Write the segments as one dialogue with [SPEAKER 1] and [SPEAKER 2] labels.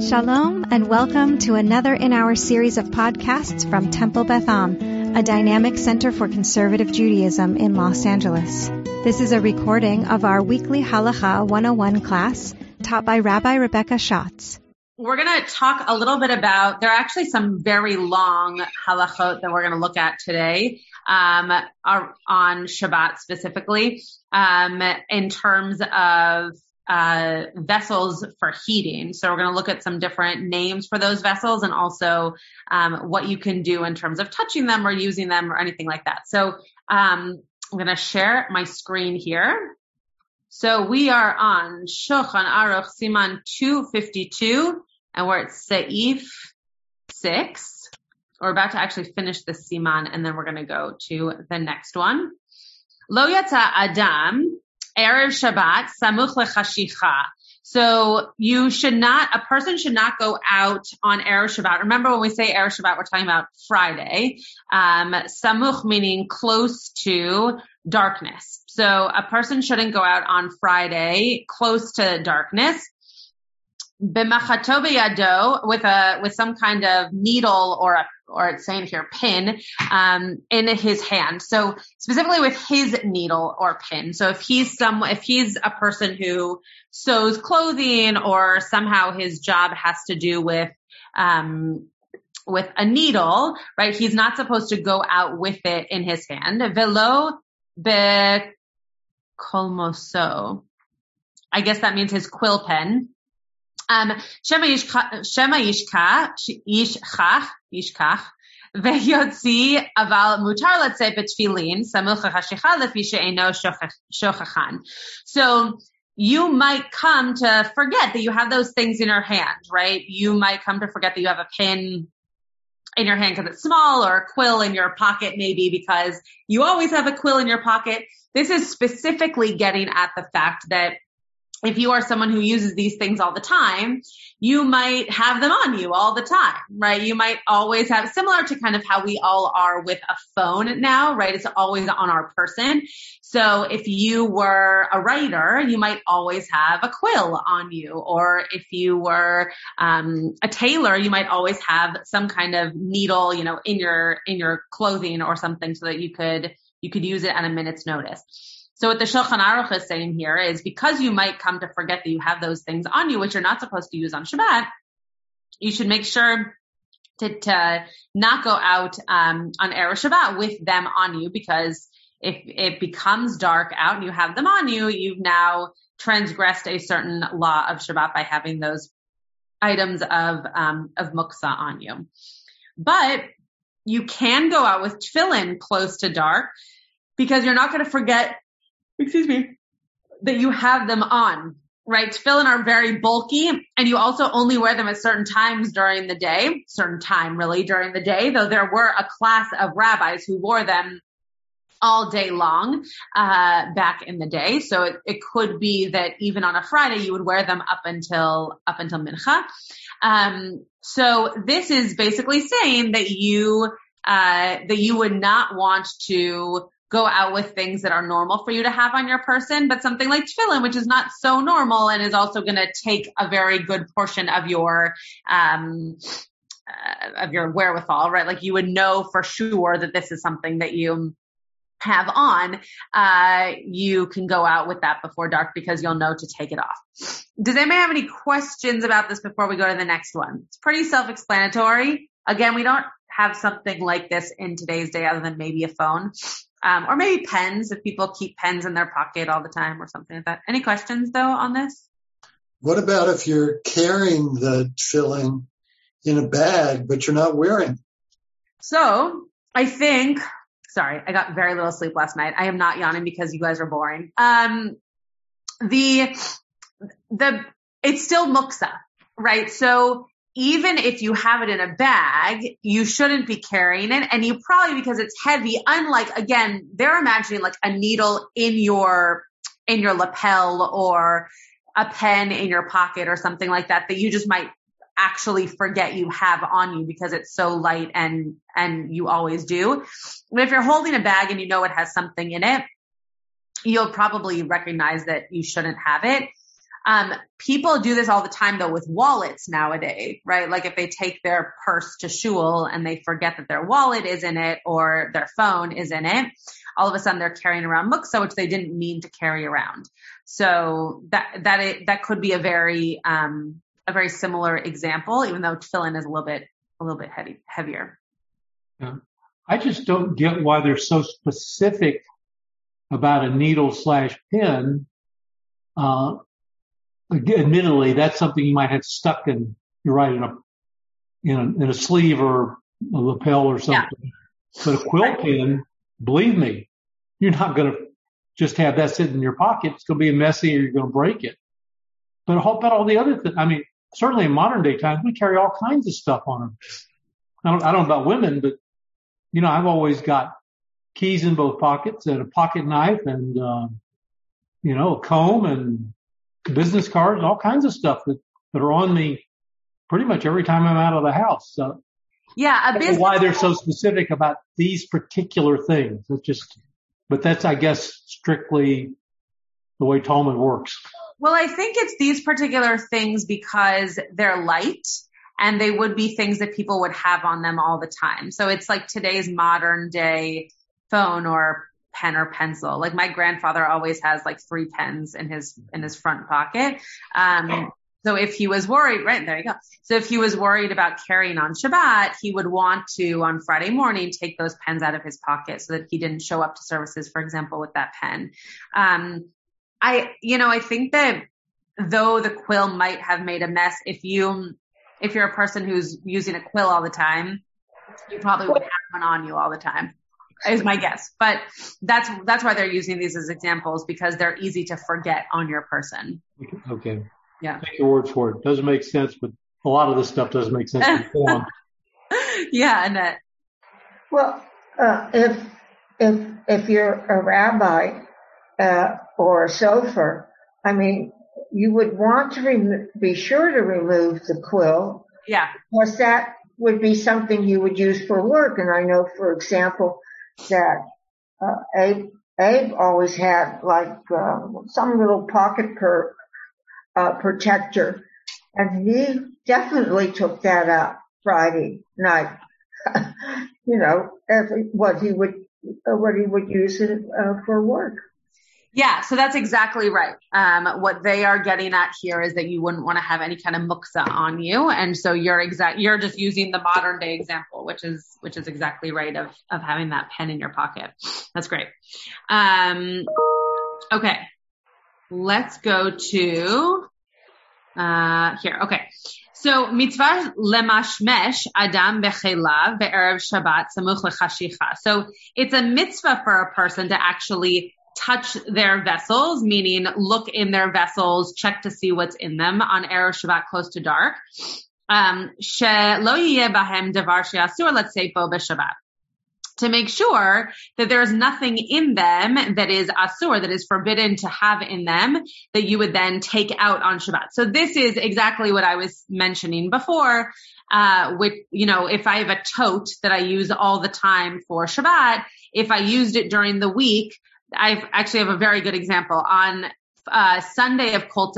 [SPEAKER 1] Shalom and welcome to another in our series of podcasts from Temple Beth Am, a dynamic center for conservative Judaism in Los Angeles. This is a recording of our weekly Halacha 101 class taught by Rabbi Rebecca Schatz.
[SPEAKER 2] We're going to talk a little bit about, there are actually some very long halachot that we're going to look at today, um, on Shabbat specifically, um, in terms of uh, vessels for heating. So we're going to look at some different names for those vessels and also um, what you can do in terms of touching them or using them or anything like that. So um, I'm going to share my screen here. So we are on Shulchan Aruch Siman 252 and we're at Seif 6. We're about to actually finish the Siman and then we're going to go to the next one. Lo Yatza Adam Erev Shabbat, Samuch Lechashicha. So you should not, a person should not go out on Erev Shabbat. Remember when we say Erev Shabbat, we're talking about Friday. Um, Samuch meaning close to darkness. So a person shouldn't go out on Friday close to darkness. B'machato with a, with some kind of needle or a or it's saying here pin um, in his hand. So specifically with his needle or pin. So if he's some, if he's a person who sews clothing or somehow his job has to do with um, with a needle, right? He's not supposed to go out with it in his hand. Velo be colmoso. I guess that means his quill pen. Um, Shema Shema Ishka, Ishka, Yishkach, Veyotzi aval mutar letzei betfilin samuch hashicha lefi she'eno shochachan. So you might come to forget that you have those things in your hand, right? You might come to forget that you have a pin in your hand because it's small or a quill in your pocket maybe because you always have a quill in your pocket. This is specifically getting at the fact that if you are someone who uses these things all the time, you might have them on you all the time, right? You might always have similar to kind of how we all are with a phone now, right? It's always on our person. So if you were a writer, you might always have a quill on you, or if you were um, a tailor, you might always have some kind of needle, you know, in your in your clothing or something, so that you could you could use it at a minute's notice. So what the Shulchan Aruch is saying here is because you might come to forget that you have those things on you, which you're not supposed to use on Shabbat, you should make sure to, to not go out um, on Erev Shabbat with them on you because if it becomes dark out and you have them on you, you've now transgressed a certain law of Shabbat by having those items of um, of muksa on you. But you can go out with tefillin close to dark because you're not going to forget excuse me, that you have them on, right? Tefillin are very bulky and you also only wear them at certain times during the day, certain time really during the day, though there were a class of rabbis who wore them all day long uh, back in the day. So it, it, could be that even on a Friday you would wear them up until up until mincha. Um, so this is basically saying that you uh, that you would not want to go out with things that are normal for you to have on your person, but something like tefillin, which is not so normal and is also going to take a very good portion of your, um, uh, of your wherewithal, right? Like you would know for sure that this is something that you have on, uh, you can go out with that before dark because you'll know to take it off. Does anybody have any questions about this before we go to the next one? It's pretty self-explanatory. Again, we don't have something like this in today's day other than maybe a phone. Um, or maybe pens if people keep pens in their pocket all the time or something like that. Any questions though on this?
[SPEAKER 3] What about if you're carrying the tefillin in a bag, but you're not wearing?
[SPEAKER 2] So I think, sorry, I got very little sleep last night. I am not yawning because you guys are boring. Um, the, the, it's still muksa, right? So even if you have it in a bag, you shouldn't be carrying it. And you probably, because it's heavy, unlike, again, they're imagining like a needle in your, in your lapel or a pen in your pocket or something like that, that you just might actually forget you have on you because it's so light and, and you always do. But if you're holding a bag and you know it has something in it, you'll probably recognize that you shouldn't have it. Um, people do this all the time though with wallets nowadays, right? Like if they take their purse to shul and they forget that their wallet is in it or their phone is in it, all of a sudden they're carrying around muksa, which they didn't mean to carry around. So that, that, it, that could be a very, um, a very similar example, even though tefillin is a little bit, a little bit heavy, heavier.
[SPEAKER 4] Yeah. I just don't get why they're so specific about a needle slash pin. Uh, admittedly, that's something you might have stuck in, you're right, in a, in a, in a sleeve or a lapel or something. Yeah. But a quill pen, believe me, you're not going to just have that sitting in your pocket. It's going to be messy or you're going to break it. But how about all the other things? I mean, certainly in modern day times, we carry all kinds of stuff on them. I don't, I don't know about women, but you know, I've always got keys in both pockets and a pocket knife and, uh, you know, a comb and business cards, all kinds of stuff that, that are on me pretty much every time I'm out of the house. So
[SPEAKER 2] yeah, a business.
[SPEAKER 4] Why they're so specific about these particular things. It's just, but that's, I guess, strictly the way Talmud works.
[SPEAKER 2] Well, I think it's these particular things because they're light and they would be things that people would have on them all the time. So it's like today's modern day phone or pen or pencil. Like my grandfather always has like three pens in his, in his front pocket. Um, so if he was worried, right, there you go. So if he was worried about carrying on Shabbat, he would want to on Friday morning take those pens out of his pocket so that he didn't show up to services, for example, with that pen. Um, I, you know, I think that though the quill might have made a mess, if you, if you're a person who's using a quill all the time, you probably would have one on you all the time is my guess. But that's that's why they're using these as examples because they're easy to forget on your person.
[SPEAKER 4] Okay.
[SPEAKER 2] Yeah.
[SPEAKER 4] Take your word for it. Doesn't make sense, but a lot of this stuff doesn't make sense.
[SPEAKER 2] yeah, Annette.
[SPEAKER 5] Well, uh, if if if you're a rabbi uh, or a sofer, I mean, you would want to rem- be sure to remove the quill.
[SPEAKER 2] Yeah.
[SPEAKER 5] Because that would be something you would use for work. And I know, for example, that uh, Abe, Abe always had like uh, some little pocket per, uh, protector, and he definitely took that out Friday night. you know, every, what he would what he would use it uh, for work.
[SPEAKER 2] Yeah, so that's exactly right. Um, what they are getting at here is that you wouldn't want to have any kind of muksa on you, and so you're exact. You're just using the modern day example, which is which is exactly right of of having that pen in your pocket. That's great. Um, okay, let's go to uh, here. Okay. So mitzvah lemashmesh adam bechelav be'erev Shabbat samuch lechashicha. So it's a mitzvah for a person to actually touch their vessels, meaning look in their vessels, check to see what's in them on Erev Shabbat close to dark. Um, let's say bo Shabbat. To make sure that there's nothing in them that is asur, that is forbidden to have in them, that you would then take out on Shabbat. So this is exactly what I was mentioning before, uh, with, you know, if I have a tote that I use all the time for Shabbat, if I used it during the week, I actually have a very good example on uh, Sunday of Kol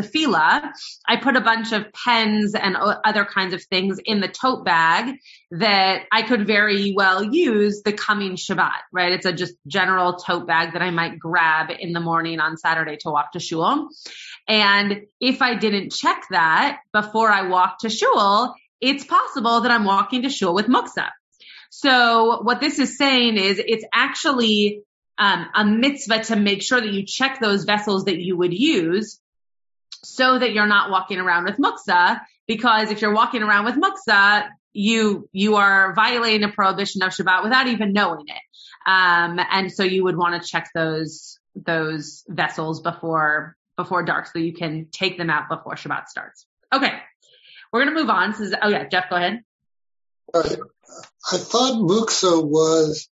[SPEAKER 2] I put a bunch of pens and other kinds of things in the tote bag that I could very well use the coming Shabbat, right? It's a just general tote bag that I might grab in the morning on Saturday to walk to shul. And if I didn't check that before I walk to shul, it's possible that I'm walking to shul with muksa. So what this is saying is it's actually um, a mitzvah to make sure that you check those vessels that you would use so that you're not walking around with muksa. Because if you're walking around with muksa, you you are violating a prohibition of Shabbat without even knowing it. Um, and so you would want to check those those vessels before before dark so you can take them out before Shabbat starts. Okay, we're gonna move on. This is, oh yeah, Jeff, go ahead.
[SPEAKER 3] I thought muksa was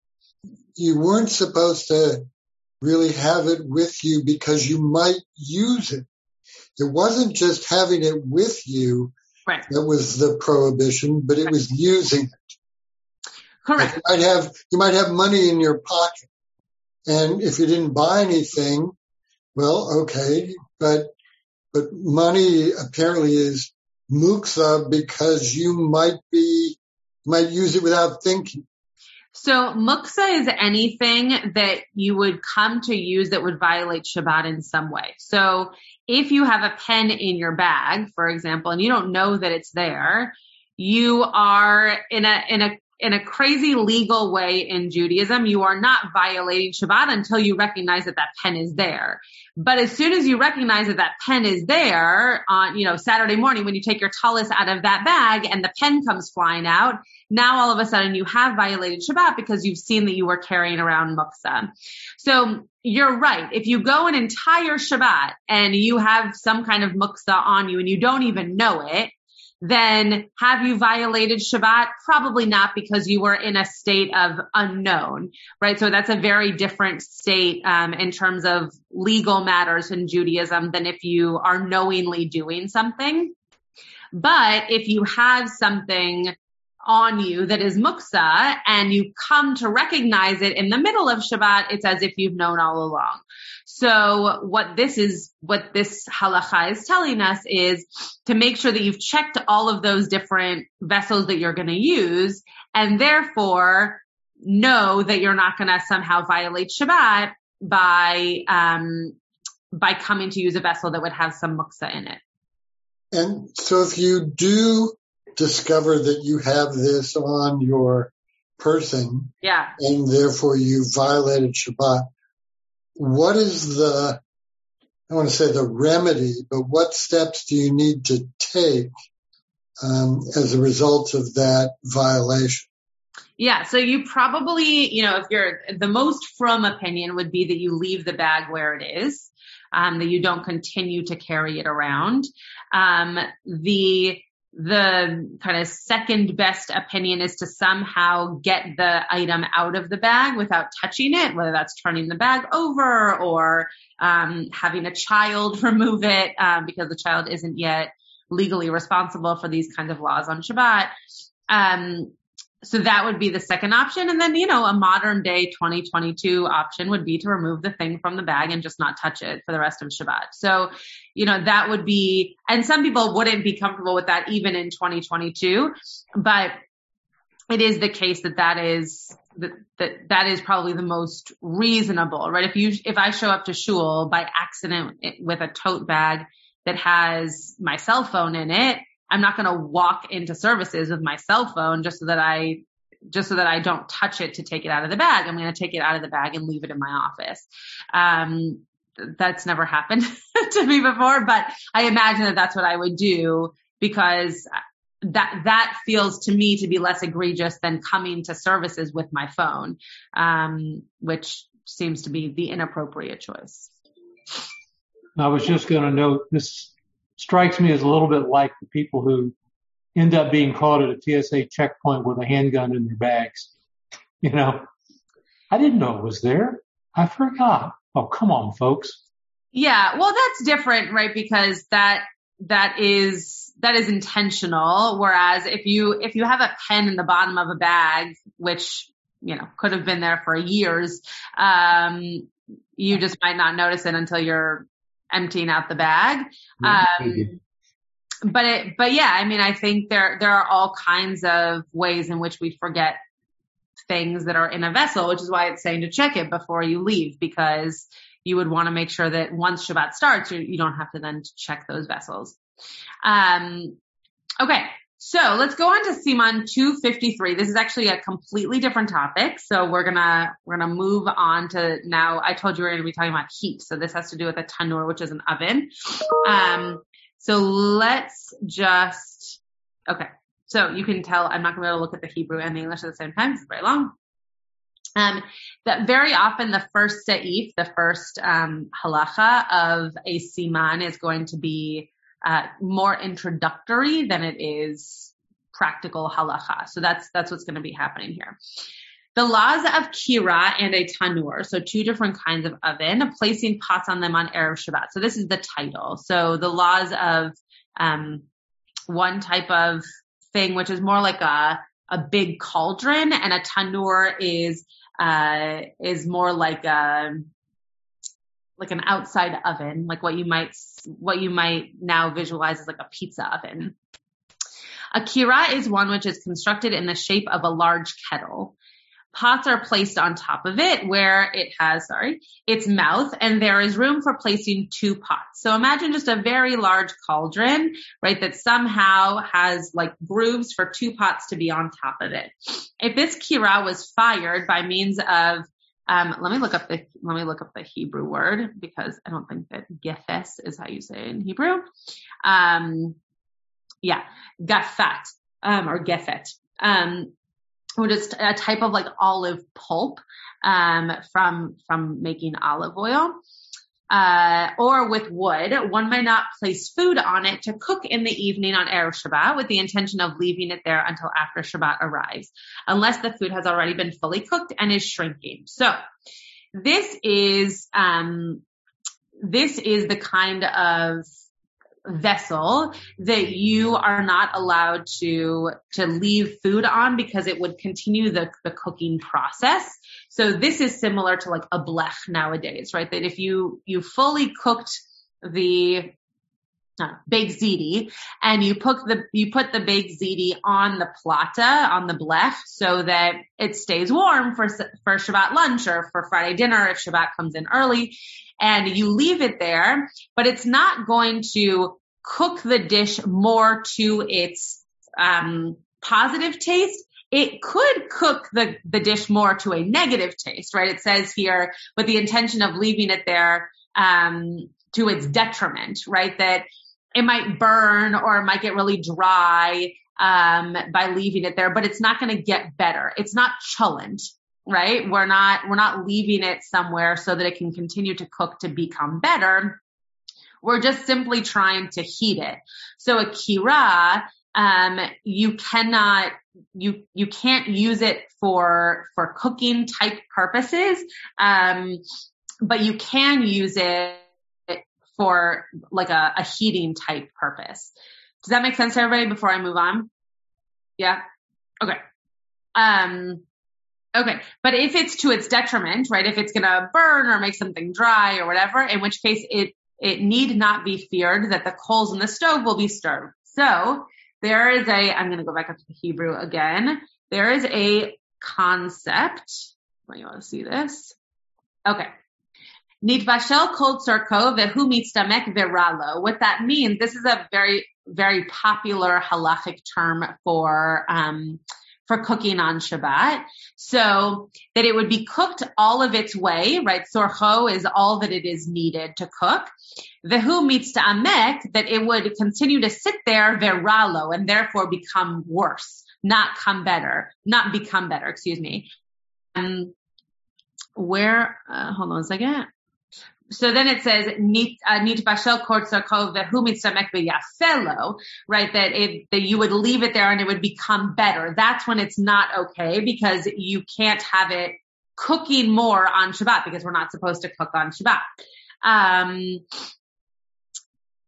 [SPEAKER 3] you weren't supposed to really have it with you because you might use it. It wasn't just having it with you
[SPEAKER 2] right.
[SPEAKER 3] that was the prohibition, but it was using it.
[SPEAKER 2] Correct.
[SPEAKER 3] you might have you might have money in your pocket, and if you didn't buy anything, well, okay, but but money apparently is muksa because you might be, might use it without thinking.
[SPEAKER 2] So muksa is anything that you would come to use that would violate Shabbat in some way. So if you have a pen in your bag, for example, and you don't know that it's there, you are in a, in a in a crazy legal way in Judaism, you are not violating Shabbat until you recognize that that pen is there. But as soon as you recognize that that pen is there on, you know, Saturday morning when you take your tallis out of that bag and the pen comes flying out, now all of a sudden you have violated Shabbat because you've seen that you were carrying around muksa. So you're right. If you go an entire Shabbat and you have some kind of muksa on you and you don't even know it, then have you violated Shabbat? Probably not because you were in a state of unknown, right? So that's a very different state um, in terms of legal matters in Judaism than if you are knowingly doing something. But if you have something on you that is muksa and you come to recognize it in the middle of Shabbat, it's as if you've known all along. So what this is, what this halacha is telling us is to make sure that you've checked all of those different vessels that you're going to use and therefore know that you're not going to somehow violate Shabbat by, um, by coming to use a vessel that would have some muksa in it.
[SPEAKER 3] And so if you do discover that you have this on your person.
[SPEAKER 2] Yeah.
[SPEAKER 3] And therefore you violated Shabbat. What is the, I want to say the remedy, but what steps do you need to take um, as a result of that violation?
[SPEAKER 2] Yeah, so you probably, you know, if you're the most frum opinion would be that you leave the bag where it is, um, that you don't continue to carry it around. Um, the the kind of second best opinion is to somehow get the item out of the bag without touching it, whether that's turning the bag over or um, having a child remove it um, because the child isn't yet legally responsible for these kinds of laws on Shabbat. Um, so that would be the second option. And then, you know, a modern day 2022 option would be to remove the thing from the bag and just not touch it for the rest of Shabbat. So, you know, that would be, and some people wouldn't be comfortable with that even in 2022, but it is the case that that is, that, that, that is probably the most reasonable, right? If you, if I show up to shul by accident with a tote bag that has my cell phone in it, I'm not going to walk into services with my cell phone just so that I just so that I don't touch it to take it out of the bag. I'm going to take it out of the bag and leave it in my office. Um, that's never happened to me before, but I imagine that that's what I would do because that that feels to me to be less egregious than coming to services with my phone, um, which seems to be the inappropriate choice.
[SPEAKER 4] I was just going to note this strikes me as a little bit like the people who end up being caught at a TSA checkpoint with a handgun in their bags. You know, I didn't know it was there. I forgot. Oh, come on, folks.
[SPEAKER 2] Yeah, well, that's different, right? Because that that is that is intentional. Whereas if you if you have a pen in the bottom of a bag, which you know could have been there for years, um, you just might not notice it until you're emptying out the bag. Um, but it, but yeah, I mean, I think there, there are all kinds of ways in which we forget things that are in a vessel, which is why it's saying to check it before you leave because you would want to make sure that once Shabbat starts, you, you don't have to then check those vessels. Um, okay. So let's go on to Siman 253. This is actually a completely different topic. So we're gonna, we're gonna move on to now, I told you we are gonna be talking about heat. So this has to do with a tanur, which is an oven. Um, so let's just, okay. So you can tell I'm not gonna be able to look at the Hebrew and the English at the same time. It's very long. Um, that very often the first seif, the first um, halacha of a siman is going to be uh, more introductory than it is practical halacha. So that's that's what's going to be happening here. The laws of kira and a tanur, so two different kinds of oven, placing pots on them on erev Shabbat. So this is the title. So the laws of um, one type of thing, which is more like a a big cauldron, and a tanur is uh, is more like a like an outside oven, like what you might, what you might now visualize as like a pizza oven. A kira is one which is constructed in the shape of a large kettle. Pots are placed on top of it where it has, sorry, its mouth and there is room for placing two pots. So imagine just a very large cauldron, right, that somehow has like grooves for two pots to be on top of it. If this kira was fired by means of um, let me look up the let me look up the Hebrew word because I don't think that gefes is how you say it in Hebrew. Um, yeah, gafat um, or gefet. Um, or just a type of like olive pulp um, from from making olive oil. Uh, or with wood, one may not place food on it to cook in the evening on Erev Shabbat with the intention of leaving it there until after Shabbat arrives, unless the food has already been fully cooked and is shrinking. So this is, um, this is the kind of vessel that you are not allowed to to leave food on because it would continue the the cooking process. So this is similar to like a blech nowadays, right? That if you you fully cooked the uh, baked ziti and you put the you put the baked ziti on the plata on the blech so that it stays warm for for Shabbat lunch or for Friday dinner if Shabbat comes in early and you leave it there, but it's not going to cook the dish more to its um, positive taste. It could cook the, the dish more to a negative taste, right? It says here with the intention of leaving it there um, to its detriment, right? That it might burn or it might get really dry um, by leaving it there, but it's not going to get better. It's not cholent, right? We're not, we're not leaving it somewhere so that it can continue to cook to become better. We're just simply trying to heat it. So a kira, um, you cannot, you, you can't use it for, for cooking type purposes. Um, but you can use it for like a, a heating type purpose. Does that make sense to everybody before I move on? Yeah. Okay. Um, okay. But if it's to its detriment, right? If it's going to burn or make something dry or whatever, in which case it, it need not be feared that the coals in the stove will be stirred. So there is a, I'm going to go back up to the Hebrew again. There is a concept. When you want to see this? Okay. Nitvashel kol tzarko vehu mitzdamek veralo. What that means, this is a very, very popular halachic term for, um, for cooking on Shabbat. So that it would be cooked all of its way, right? Sorcho is all that it is needed to cook. Vehu mitzdamek, that it would continue to sit there viralo and therefore become worse, not come better, not become better, excuse me. Um, where, uh, hold on a second so then it says uh, mitzamek right? That it that you would leave it there and it would become better. That's when it's not okay because you can't have it cooking more on Shabbat because we're not supposed to cook on Shabbat. Um,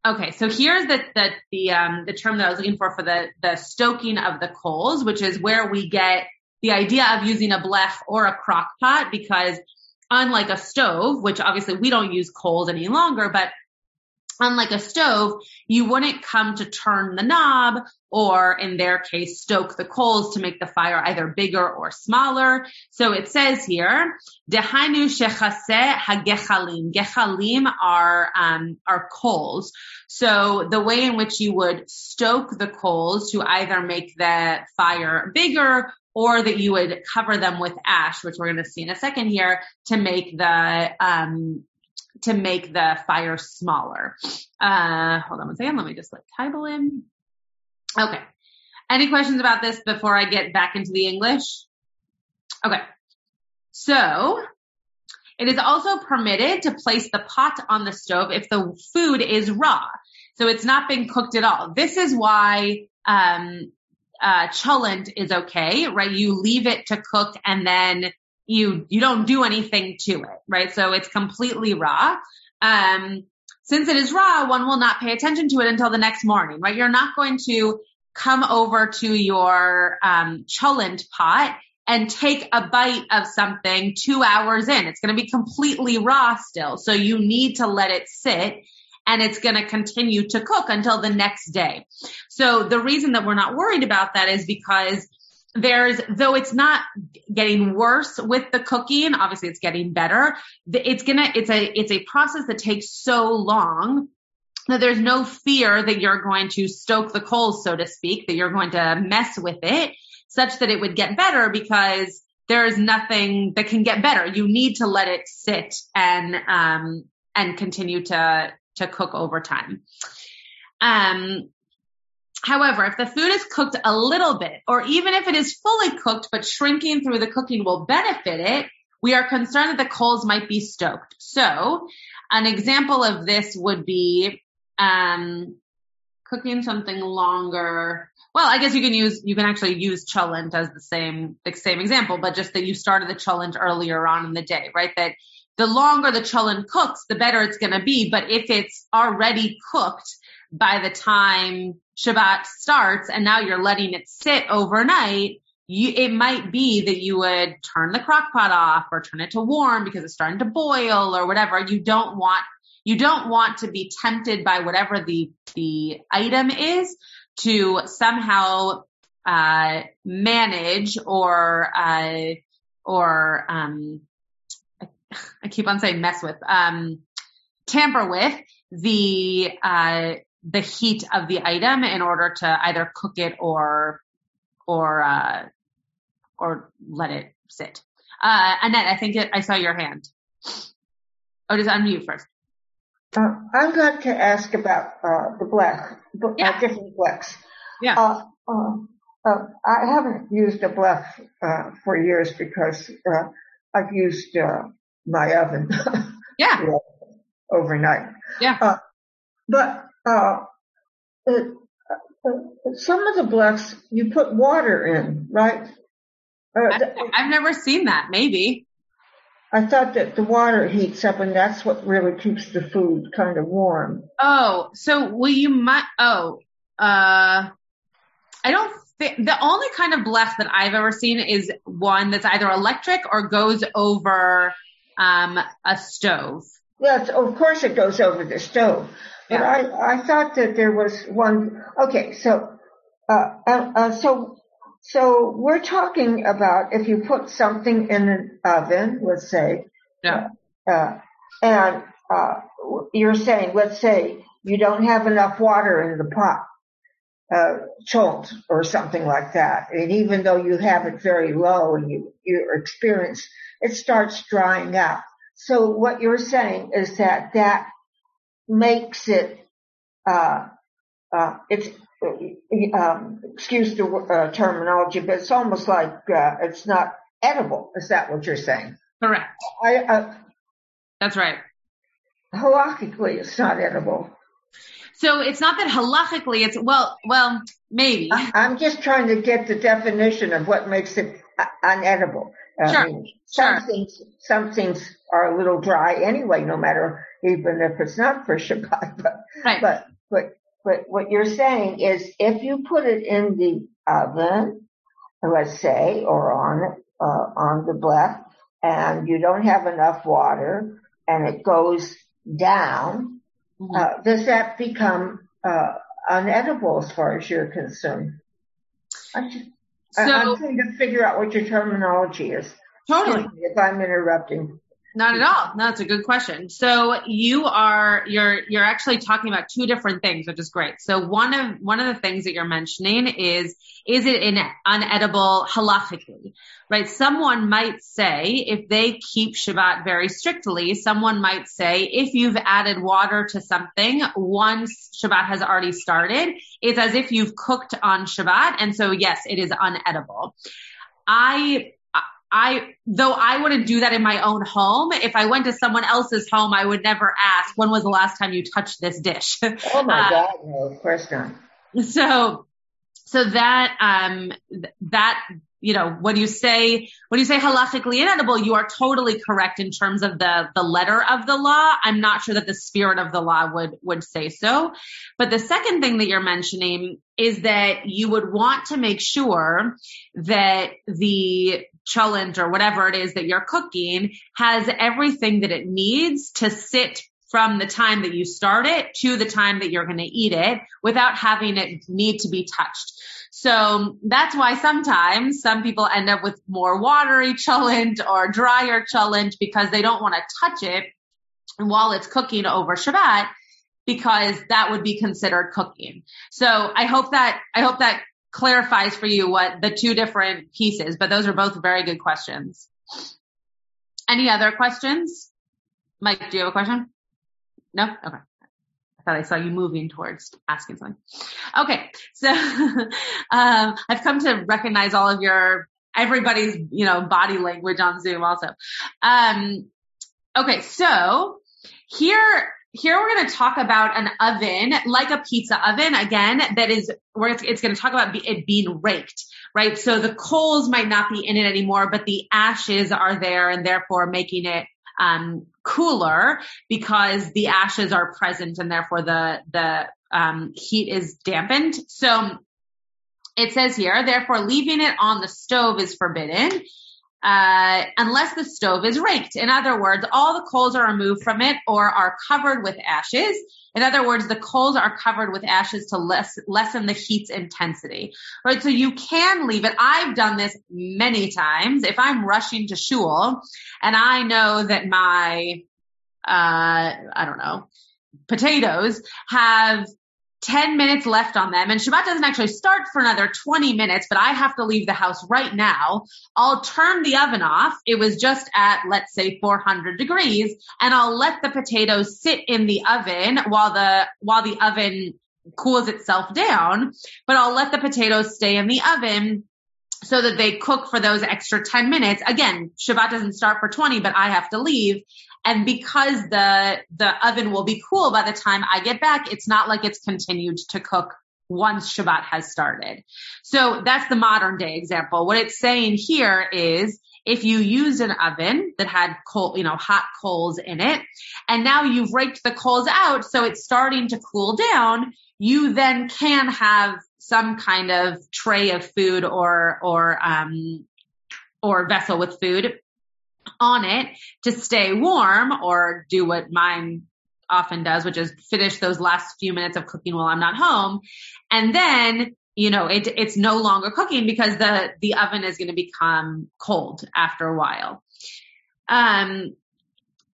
[SPEAKER 2] okay, so here's the the the um the term that I was looking for for the the stoking of the coals, which is where we get the idea of using a blech or a crock pot because unlike a stove, which obviously we don't use coals any longer, but unlike a stove, you wouldn't come to turn the knob or in their case, stoke the coals to make the fire either bigger or smaller. So it says here, Dehainu shechase hagechalim. Gechalim are, um, are coals. So the way in which you would stoke the coals to either make the fire bigger or that you would cover them with ash, which we're going to see in a second here, to make the um, to make the fire smaller. Uh, hold on one second. Let me just let title in. Okay. Any questions about this before I get back into the English? Okay. So it is also permitted to place the pot on the stove if the food is raw. So it's not been cooked at all. This is why um, uh, cholent is okay, right? You leave it to cook and then you, you don't do anything to it, right? So it's completely raw. Um, since it is raw, one will not pay attention to it until the next morning, right? You're not going to come over to your, um, cholent pot and take a bite of something two hours in. It's going to be completely raw still. So you need to let it sit and it's going to continue to cook until the next day. So the reason that we're not worried about that is because there's, though it's not getting worse with the cooking, obviously it's getting better. It's gonna, it's a, it's a process that takes so long that there's no fear that you're going to stoke the coals, so to speak, that you're going to mess with it such that it would get better because there is nothing that can get better. You need to let it sit and, um, and continue to, to cook over time. Um, however, if the food is cooked a little bit, or even if it is fully cooked, but shrinking through the cooking will benefit it, we are concerned that the coals might be stoked. So an example of this would be, um, cooking something longer. Well, I guess you can use, you can actually use cholent as the same, the same example, but just that you started the cholent earlier on in the day, right? That the longer the cholent cooks, the better it's going to be. But if it's already cooked by the time Shabbat starts and now you're letting it sit overnight, you, it might be that you would turn the crock pot off or turn it to warm because it's starting to boil or whatever. You don't want, you don't want to be tempted by whatever the, the item is to somehow, uh, manage or, uh, or, um, I keep on saying mess with, um, tamper with the, uh, the heat of the item in order to either cook it or, or, uh, or let it sit. Uh, Annette, I think it, I saw your hand. Oh, just unmute first.
[SPEAKER 5] Uh, I'd like to ask about, uh, the blech, uh, yeah. different blechs.
[SPEAKER 2] Yeah.
[SPEAKER 5] Uh, uh, I haven't used a blech, uh, for years because, uh, I've used, uh, my oven.
[SPEAKER 2] Yeah.
[SPEAKER 5] overnight.
[SPEAKER 2] Yeah.
[SPEAKER 5] Uh, but, uh, it, uh, some of the blechs you put water in, right?
[SPEAKER 2] Uh, I've never seen that. Maybe.
[SPEAKER 5] I thought that the water heats up and that's what really keeps the food kind of warm.
[SPEAKER 2] Oh, so will you might, oh, uh, I don't think, the only kind of blech that I've ever seen is one that's either electric or goes over um, a stove.
[SPEAKER 5] Yes, of course it goes over the stove. But yeah. I, I thought that there was one. Okay, so, uh, uh, uh, so, so we're talking about if you put something in an oven, let's say,
[SPEAKER 2] yeah,
[SPEAKER 5] uh, and uh, you're saying, let's say you don't have enough water in the pot, uh, cholent or something like that, and even though you have it very low and you you experience it starts drying out. So what you're saying is that that makes it, uh, uh, it's, um, excuse the uh, terminology, but it's almost like uh, it's not edible. Is that what you're saying?
[SPEAKER 2] Correct.
[SPEAKER 5] I, uh,
[SPEAKER 2] That's right.
[SPEAKER 5] Halachically, it's not edible.
[SPEAKER 2] So it's not that halachically, it's well, well, maybe.
[SPEAKER 5] I'm just trying to get the definition of what makes it unedible.
[SPEAKER 2] Sure.
[SPEAKER 5] some
[SPEAKER 2] sure.
[SPEAKER 5] things, some things are a little dry anyway, no matter even if it's not for Shabbat. But,
[SPEAKER 2] right.
[SPEAKER 5] but, but, but what you're saying is if you put it in the oven, let's say, or on, uh, on the blech, and you don't have enough water, and it goes down, mm-hmm. uh, does that become, uh, unedible as far as you're concerned? So, I'm trying to figure out what your terminology is.
[SPEAKER 2] Totally.
[SPEAKER 5] If I'm interrupting.
[SPEAKER 2] Not at all. No, that's a good question. So you are, you're, you're actually talking about two different things, which is great. So one of, one of the things that you're mentioning is, is it in unedible halachically, right? Someone might say, if they keep Shabbat very strictly, someone might say, if you've added water to something once Shabbat has already started, it's as if you've cooked on Shabbat. And so yes, it is unedible. I I, though I wouldn't do that in my own home, if I went to someone else's home, I would never ask, when was the last time you touched this dish?
[SPEAKER 5] Oh my uh, God, no, of course not.
[SPEAKER 2] So, so that, um, that you know, when you say, when you say halachically inedible, you are totally correct in terms of the, the letter of the law. I'm not sure that the spirit of the law would, would say so. But the second thing that you're mentioning is that you would want to make sure that the cholent or whatever it is that you're cooking has everything that it needs to sit from the time that you start it to the time that you're going to eat it without having it need to be touched. So that's why sometimes some people end up with more watery cholent or drier cholent because they don't want to touch it while it's cooking over Shabbat because that would be considered cooking. So I hope that, I hope that clarifies for you what the two different pieces, but those are both very good questions. Any other questions? Mike, do you have a question? No? Okay. I thought I saw you moving towards asking something. Okay. So, um, I've come to recognize all of your, everybody's, you know, body language on Zoom also. Um, okay. So here, here we're going to talk about an oven, like a pizza oven, again, that is where it's, it's going to talk about it being raked, right? So the coals might not be in it anymore, but the ashes are there and therefore making it um, cooler because the ashes are present and therefore the the um, heat is dampened. So it says here, therefore leaving it on the stove is forbidden. Uh, unless the stove is raked. In other words, all the coals are removed from it or are covered with ashes. In other words, the coals are covered with ashes to less, lessen the heat's intensity. Right? So you can leave it. I've done this many times. If I'm rushing to shul and I know that my, uh, I don't know, potatoes have 10 minutes left on them and Shabbat doesn't actually start for another 20 minutes, but I have to leave the house right now. I'll turn the oven off. It was just at, let's say 400 degrees and I'll let the potatoes sit in the oven while the, while the oven cools itself down, but I'll let the potatoes stay in the oven so that they cook for those extra 10 minutes. Again, Shabbat doesn't start for 20, but I have to leave. And because the, the oven will be cool by the time I get back, it's not like it's continued to cook once Shabbat has started. So that's the modern day example. What it's saying here is if you used an oven that had coal, you know, hot coals in it, and now you've raked the coals out, so it's starting to cool down, you then can have some kind of tray of food or, or, um, or vessel with food on it to stay warm or do what mine often does, which is finish those last few minutes of cooking while I'm not home. And then, you know, it, it's no longer cooking because the, the oven is going to become cold after a while. Um,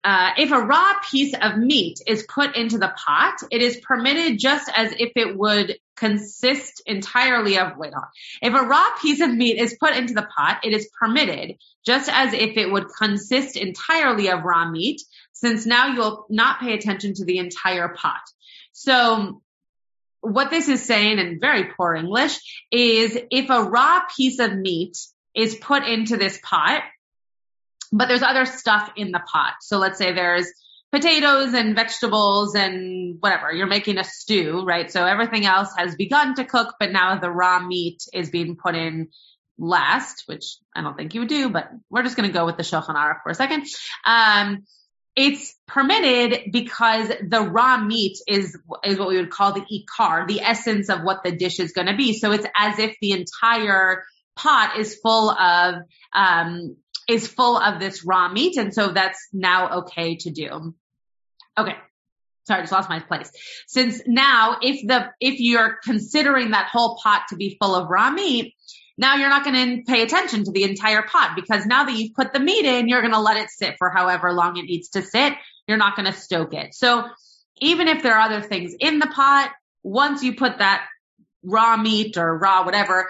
[SPEAKER 2] uh, if a raw piece of meat is put into the pot, it is permitted just as if it would consist entirely of, wait on. If a raw piece of meat is put into the pot, it is permitted just as if it would consist entirely of raw meat, since now you'll not pay attention to the entire pot. So what this is saying in very poor English is if a raw piece of meat is put into this pot, but there's other stuff in the pot. So let's say there's potatoes and vegetables and whatever. You're making a stew, right? So everything else has begun to cook, but now the raw meat is being put in last, which I don't think you would do, but we're just going to go with the Shulchan Aruch for a second. Um, it's permitted because the raw meat is is what we would call the ikar, the essence of what the dish is going to be. So it's as if the entire pot is full of um, is full of this raw meat. And so that's now okay to do. Okay. Sorry, I just lost my place. Since now, if the, if you're considering that whole pot to be full of raw meat, now you're not going to pay attention to the entire pot because now that you've put the meat in, you're going to let it sit for however long it needs to sit. You're not going to stoke it. So even if there are other things in the pot, once you put that raw meat or raw whatever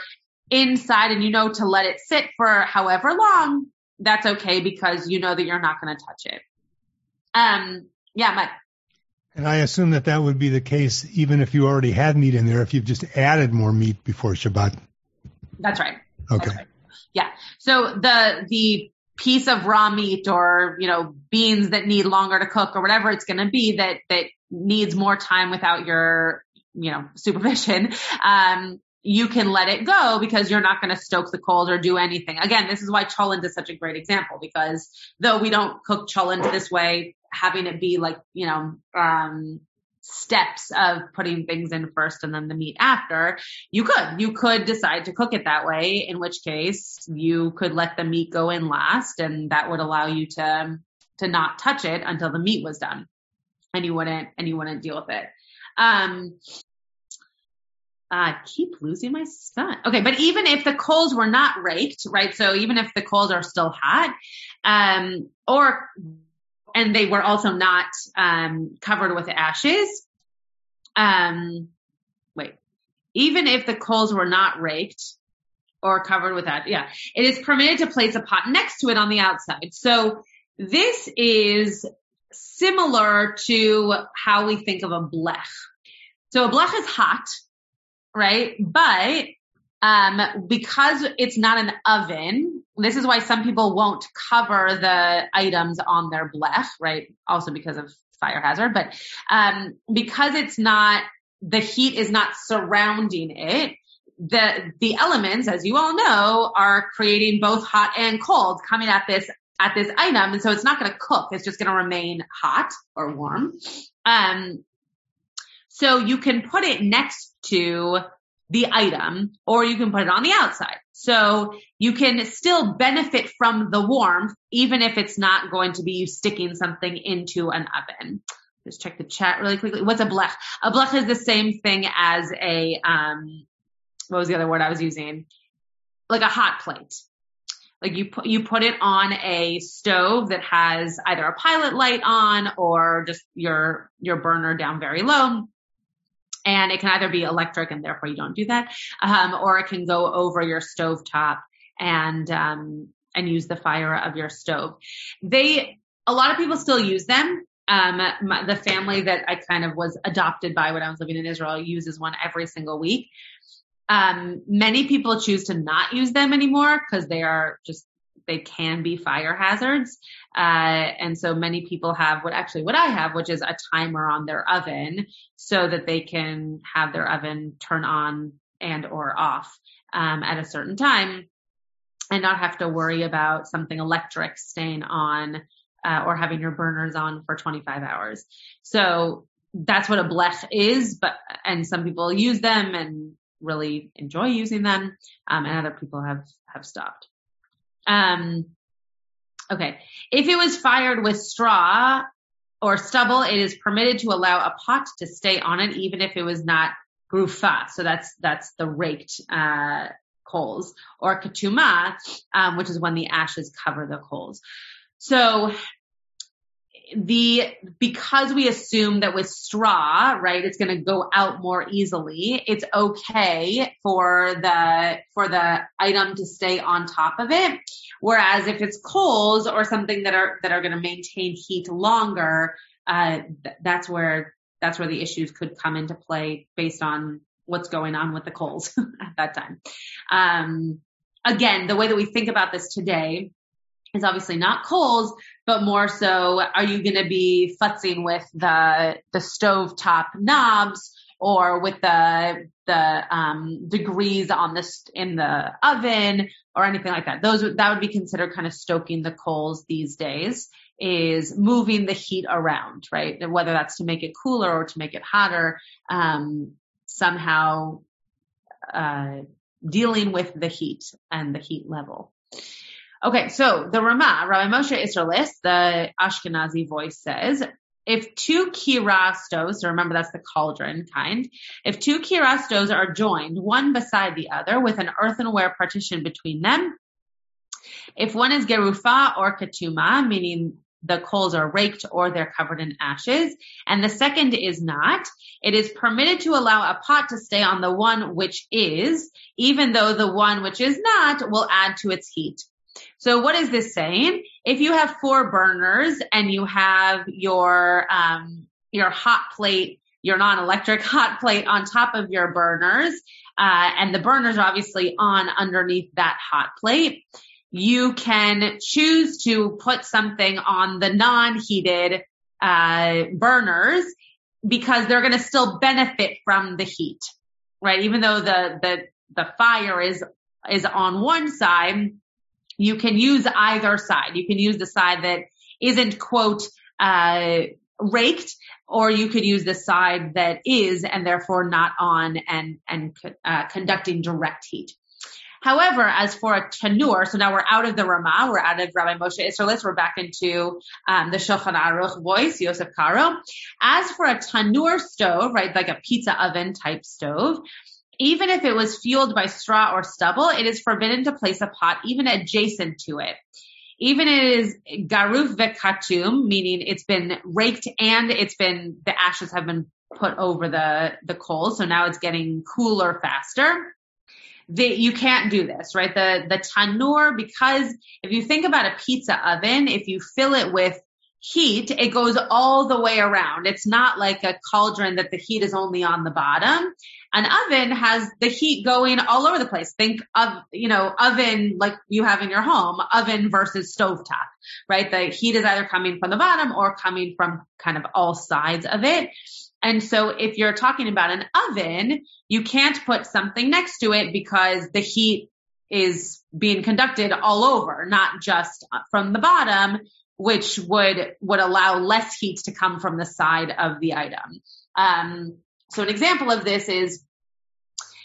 [SPEAKER 2] inside and you know to let it sit for however long, that's okay because you know that you're not going to touch it. Um, yeah, but.
[SPEAKER 6] And I assume that that would be the case even if you already had meat in there, if you've just added more meat before Shabbat.
[SPEAKER 2] That's right.
[SPEAKER 6] Okay.
[SPEAKER 2] That's right. Yeah. So the, the piece of raw meat or, you know, beans that need longer to cook or whatever it's going to be that, that needs more time without your, you know, supervision, um, you can let it go because you're not going to stoke the coals or do anything. Again, this is why cholent is such a great example because though we don't cook cholent this way, having it be like, you know, um, steps of putting things in first and then the meat after, you could. You could decide to cook it that way, in which case you could let the meat go in last and that would allow you to to not touch it until the meat was done. And you wouldn't and you wouldn't deal with it. Um I keep losing my spot. Okay, but even if the coals were not raked, right? So even if the coals are still hot, um, or and they were also not um, covered with ashes. Um, wait, even if the coals were not raked or covered with that, yeah, it is permitted to place a pot next to it on the outside. So this is similar to how we think of a blech. So a blech is hot, right? But um, because it's not an oven, this is why some people won't cover the items on their blech, right? Also because of fire hazard, but um, because it's not the heat is not surrounding it. The the elements, as you all know, are creating both hot and cold coming at this at this item, and so it's not going to cook. It's just going to remain hot or warm. Um, so you can put it next to the item or you can put it on the outside. So you can still benefit from the warmth even if it's not going to be you sticking something into an oven. Just check the chat really quickly. What's a blech? A blech is the same thing as a, um, what was the other word I was using? Like a hot plate. Like you put, you put it on a stove that has either a pilot light on or just your, your burner down very low and it can either be electric and therefore you don't do that, um, or it can go over your stove top and um, and use the fire of your stove. They a lot of people still use them. Um, my, the family that I kind of was adopted by when I was living in Israel uses one every single week. Um, many people choose to not use them anymore because they are just they can be fire hazards. Uh, and so many people have what actually what I have, which is a timer on their oven so that they can have their oven turn on and or off, um, at a certain time and not have to worry about something electric staying on, uh, or having your burners on for 25 hours. So that's what a blech is, but, and some people use them and really enjoy using them, um, and other people have, have stopped. Um, okay. If it was fired with straw or stubble, it is permitted to allow a pot to stay on it, even if it was not grufa. So that's, that's the raked, uh, coals or katuma, um, which is when the ashes cover the coals. So the because we assume that with straw, right, it's going to go out more easily. It's okay for the for the item to stay on top of it. Whereas if it's coals or something that are that are going to maintain heat longer, uh, th- that's where that's where the issues could come into play based on what's going on with the coals at that time. Um, again, the way that we think about this today is obviously not coals, but more so, are you going to be futzing with the the stove top knobs or with the the um, degrees on this in the oven or anything like that? Those that would be considered kind of stoking the coals these days. Is moving the heat around, right? Whether that's to make it cooler or to make it hotter, um, somehow uh, dealing with the heat and the heat level. Okay, so the Rama, Rabbi Moshe Isserles, the Ashkenazi voice says, if two kira stoves, so remember that's the cauldron kind, if two kira stoves are joined one beside the other with an earthenware partition between them, if one is gerufa or katuma, meaning the coals are raked or they're covered in ashes, and the second is not, it is permitted to allow a pot to stay on the one which is, even though the one which is not will add to its heat. So what is this saying? If you have four burners and you have your, um, your hot plate, your non-electric hot plate on top of your burners, uh, and the burners are obviously on underneath that hot plate, you can choose to put something on the non-heated, uh, burners because they're going to still benefit from the heat, right? Even though the, the, the fire is, is on one side, you can use either side. You can use the side that isn't quote, uh, raked or you could use the side that is and therefore not on and, and uh, conducting direct heat. However, as for a tanur, so now we're out of the Ramah, we're out of Rabbi Moshe Isserles, we're back into um, the Shulchan Aruch voice, Yosef Karo. As for a tanur stove, right, like a pizza oven type stove, even if it was fueled by straw or stubble, it is forbidden to place a pot even adjacent to it. Even it is garuf vekatum, meaning it's been raked and it's been, the ashes have been put over the, the coals. So now it's getting cooler faster the, you can't do this, right? The, the tanur, because if you think about a pizza oven, if you fill it with heat, it goes all the way around. It's not like a cauldron that the heat is only on the bottom. An oven has the heat going all over the place. Think of, you know, oven like you have in your home, oven versus stovetop, right? The heat is either coming from the bottom or coming from kind of all sides of it. And so if you're talking about an oven, you can't put something next to it because the heat is being conducted all over, not just from the bottom, which would, would allow less heat to come from the side of the item. Um, so an example of this is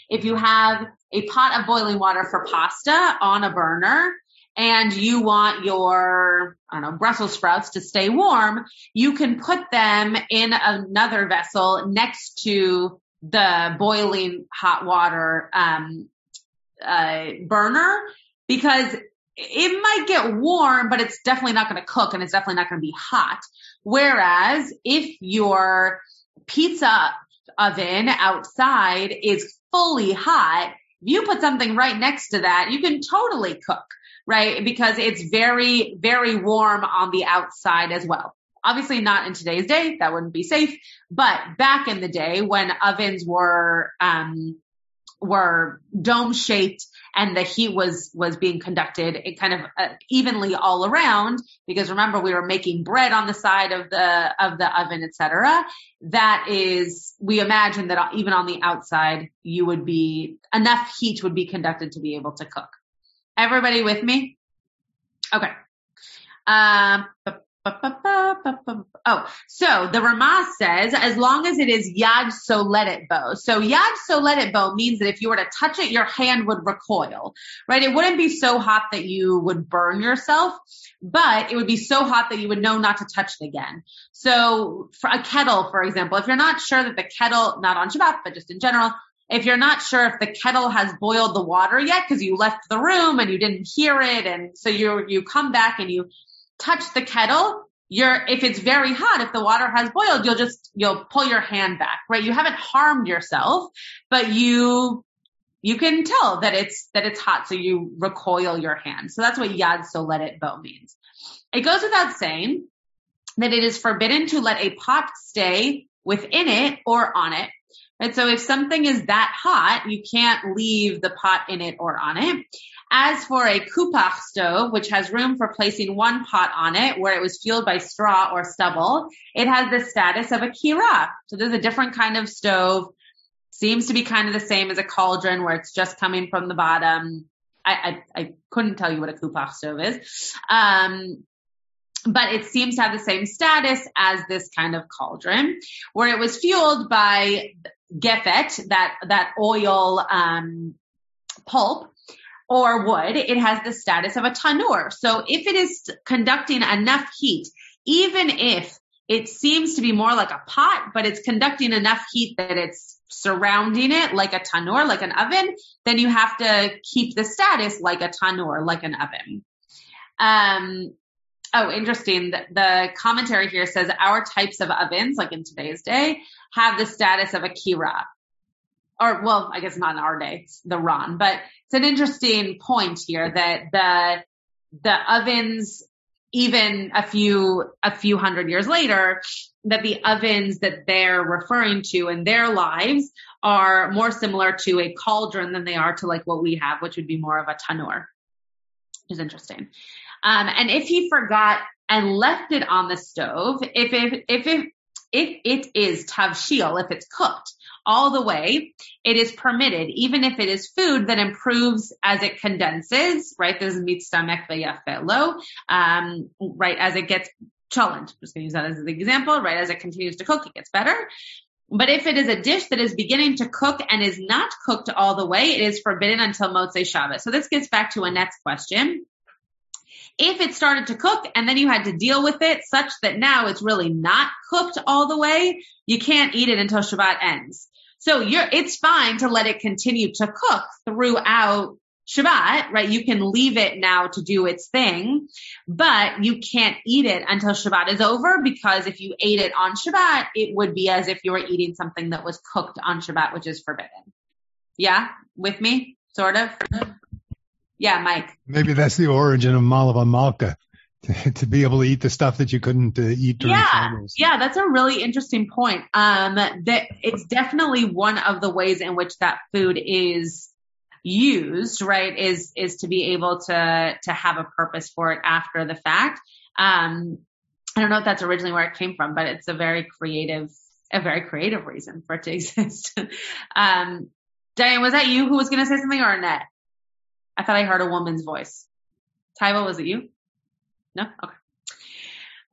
[SPEAKER 2] if you have a pot of boiling water for pasta on a burner, and you want your, I don't know, Brussels sprouts to stay warm, you can put them in another vessel next to the boiling hot water, um, uh, burner because it might get warm, but it's definitely not going to cook and it's definitely not going to be hot. Whereas if your pizza oven outside is fully hot, if you put something right next to that, you can totally cook right? Because it's very, very warm on the outside as well. Obviously not in today's day, that wouldn't be safe, but back in the day when ovens were, um, were dome shaped and the heat was was being conducted it kind of uh, evenly all around because remember we were making bread on the side of the of the oven etc that is we imagine that even on the outside you would be enough heat would be conducted to be able to cook Everybody with me? Okay. Um, oh, so the Ramah says, as long as it is yad soledet bo. So yad soledet bo means that if you were to touch it, your hand would recoil, right? It wouldn't be so hot that you would burn yourself, but it would be so hot that you would know not to touch it again. So for a kettle, for example, if you're not sure that the kettle, not on Shabbat, but just in general, if you're not sure if the kettle has boiled the water yet because you left the room and you didn't hear it and so you you come back and you touch the kettle you're if it's very hot if the water has boiled you'll just you'll pull your hand back right you haven't harmed yourself but you you can tell that it's that it's hot so you recoil your hand so that's what yad soledet bo means it goes without saying that it is forbidden to let a pot stay within it or on it Right? So if something is that hot, you can't leave the pot in it or on it. As for a kupach stove, which has room for placing one pot on it where it was fueled by straw or stubble, it has the status of a kira. So there's a different kind of stove. Seems to be kind of the same as a cauldron where it's just coming from the bottom. I, I, I couldn't tell you what a kupach stove is. Um, but it seems to have the same status as this kind of cauldron, where it was fueled by gefet, that, that oil, um, pulp, or wood, it has the status of a tanur. So if it is conducting enough heat, even if it seems to be more like a pot, but it's conducting enough heat that it's surrounding it like a tanur, like an oven, then you have to keep the status like a tanur, like an oven. Um, Oh, interesting. The, the, commentary here says our types of ovens, like in today's day, have the status of a kira. Or, well, I guess not in our day, it's the Ron, but it's an interesting point here that the, the ovens, even a few, a few hundred years later, that the ovens that they're referring to in their lives are more similar to a cauldron than they are to like what we have, which would be more of a tanur, is interesting. Um, and if he forgot and left it on the stove, if it, if it, if it is tavshil, if it's cooked all the way, it is permitted, even if it is food that improves as it condenses, right? There's mitzdamek v'yafelo, um, right? As it gets cholent. I'm just going to use that as an example, right? As it continues to cook, it gets better. But if it is a dish that is beginning to cook and is not cooked all the way, it is forbidden until Motzei Shabbat. So this gets back to Annette's question. If it started to cook and then you had to deal with it such that now it's really not cooked all the way, you can't eat it until Shabbat ends. So you're, it's fine to let it continue to cook throughout Shabbat, right? You can leave it now to do its thing, but you can't eat it until Shabbat is over because if you ate it on Shabbat, it would be as if you were eating something that was cooked on Shabbat, which is forbidden. Yeah? With me? Sort of? Yeah, Mike.
[SPEAKER 6] Maybe that's the origin of Malava Malka. To, be able to eat the stuff that you couldn't uh, eat during
[SPEAKER 2] yeah,
[SPEAKER 6] finals.
[SPEAKER 2] Yeah, that's a really interesting point. Um, that it's definitely one of the ways in which that food is used, right, is, is to be able to, to have a purpose for it after the fact. Um, I don't know if that's originally where it came from, but it's a very creative, a very creative reason for it to exist. um, Diane, was that you who was going to say something or Annette? I thought I heard a woman's voice. Taiba, was it you? No? Okay.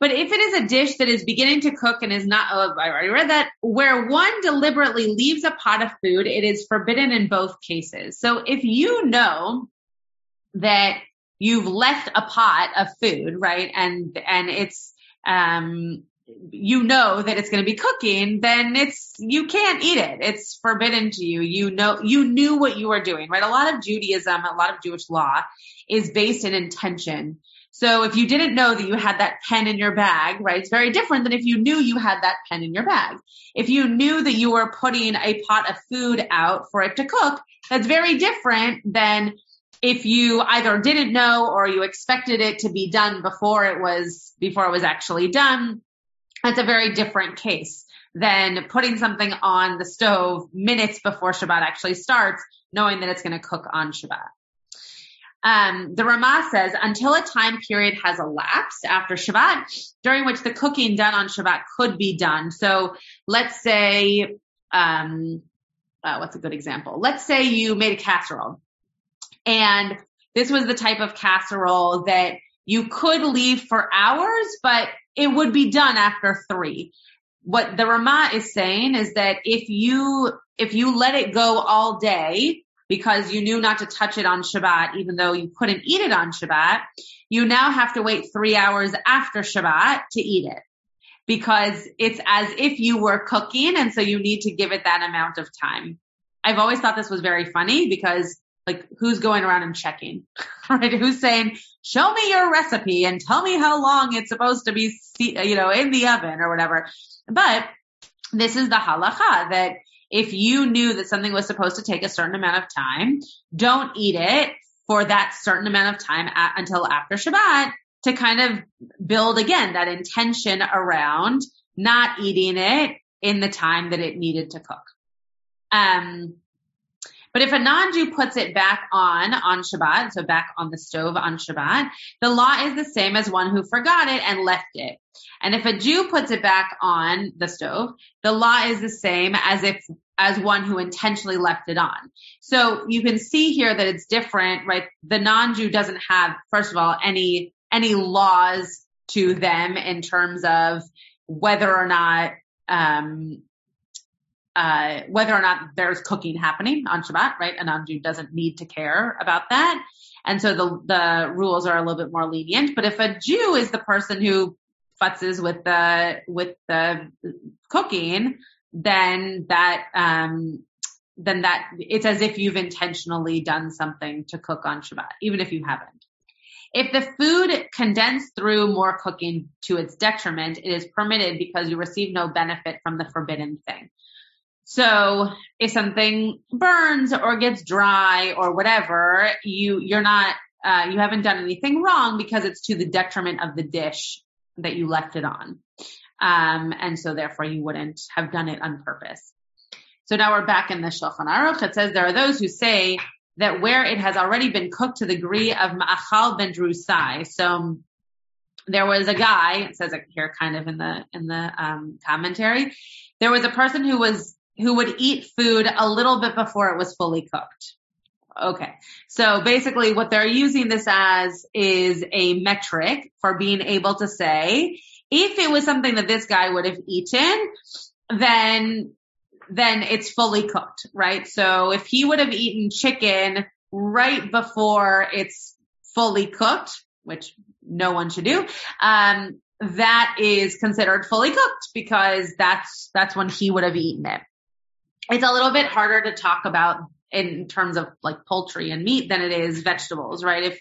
[SPEAKER 2] But if it is a dish that is beginning to cook and is not, oh, I already read that, where one deliberately leaves a pot of food, it is forbidden in both cases. So if you know that you've left a pot of food, right, and, and it's, um, you know that it's going to be cooking, then it's, you can't eat it. It's forbidden to you. You know, you knew what you were doing, right? A lot of Judaism, a lot of Jewish law is based in intention. So if you didn't know that you had that pen in your bag, right, it's very different than if you knew you had that pen in your bag. If you knew that you were putting a pot of food out for it to cook, that's very different than if you either didn't know or you expected it to be done before it was, before it was actually done. That's a very different case than putting something on the stove minutes before Shabbat actually starts, knowing that it's going to cook on Shabbat. Um, the Ramah says until a time period has elapsed after Shabbat, during which the cooking done on Shabbat could be done. So let's say, um, uh, what's a good example? Let's say you made a casserole, and this was the type of casserole that you could leave for hours, but it would be done after three. What the Ramah is saying is that if you if you let it go all day, because you knew not to touch it on Shabbat, even though you couldn't eat it on Shabbat, you now have to wait three hours after Shabbat to eat it because it's as if you were cooking. And so you need to give it that amount of time. I've always thought this was very funny because like who's going around and checking, right? Who's saying, show me your recipe and tell me how long it's supposed to be, you know, in the oven or whatever. But this is the halacha that if you knew that something was supposed to take a certain amount of time, don't eat it for that certain amount of time at, until after Shabbat to kind of build again that intention around not eating it in the time that it needed to cook. Um, but if a non-Jew puts it back on on Shabbat, so back on the stove on Shabbat, the law is the same as one who forgot it and left it. And if a Jew puts it back on the stove, the law is the same as if as one who intentionally left it on. So you can see here that it's different, right? The non-Jew doesn't have, first of all, any any laws to them in terms of whether or not um, uh, whether or not there's cooking happening on Shabbat, right? A non-Jew doesn't need to care about that. And so the, the rules are a little bit more lenient. But if a Jew is the person who futzes with the, with the cooking, then that, um, then that it's as if you've intentionally done something to cook on Shabbat, even if you haven't. If the food condensed through more cooking to its detriment, it is permitted because you receive no benefit from the forbidden thing. So if something burns or gets dry or whatever, you, you're not, uh, you haven't done anything wrong because it's to the detriment of the dish that you left it on. Um, and so therefore you wouldn't have done it on purpose. So now we're back in the Shulchan Aruch. It says there are those who say that where it has already been cooked to the degree of ma'achal ben drusai. So there was a guy, it says it here kind of in the, in the, um, commentary. There was a person who was who would eat food a little bit before it was fully cooked. Okay. So basically what they're using this as is a metric for being able to say, If it was something that this guy would have eaten, then then it's fully cooked, right? So if he would have eaten chicken right before it's fully cooked, which no one should do, um, that is considered fully cooked because that's that's when he would have eaten it. It's a little bit harder to talk about in terms of like poultry and meat than it is vegetables, right? If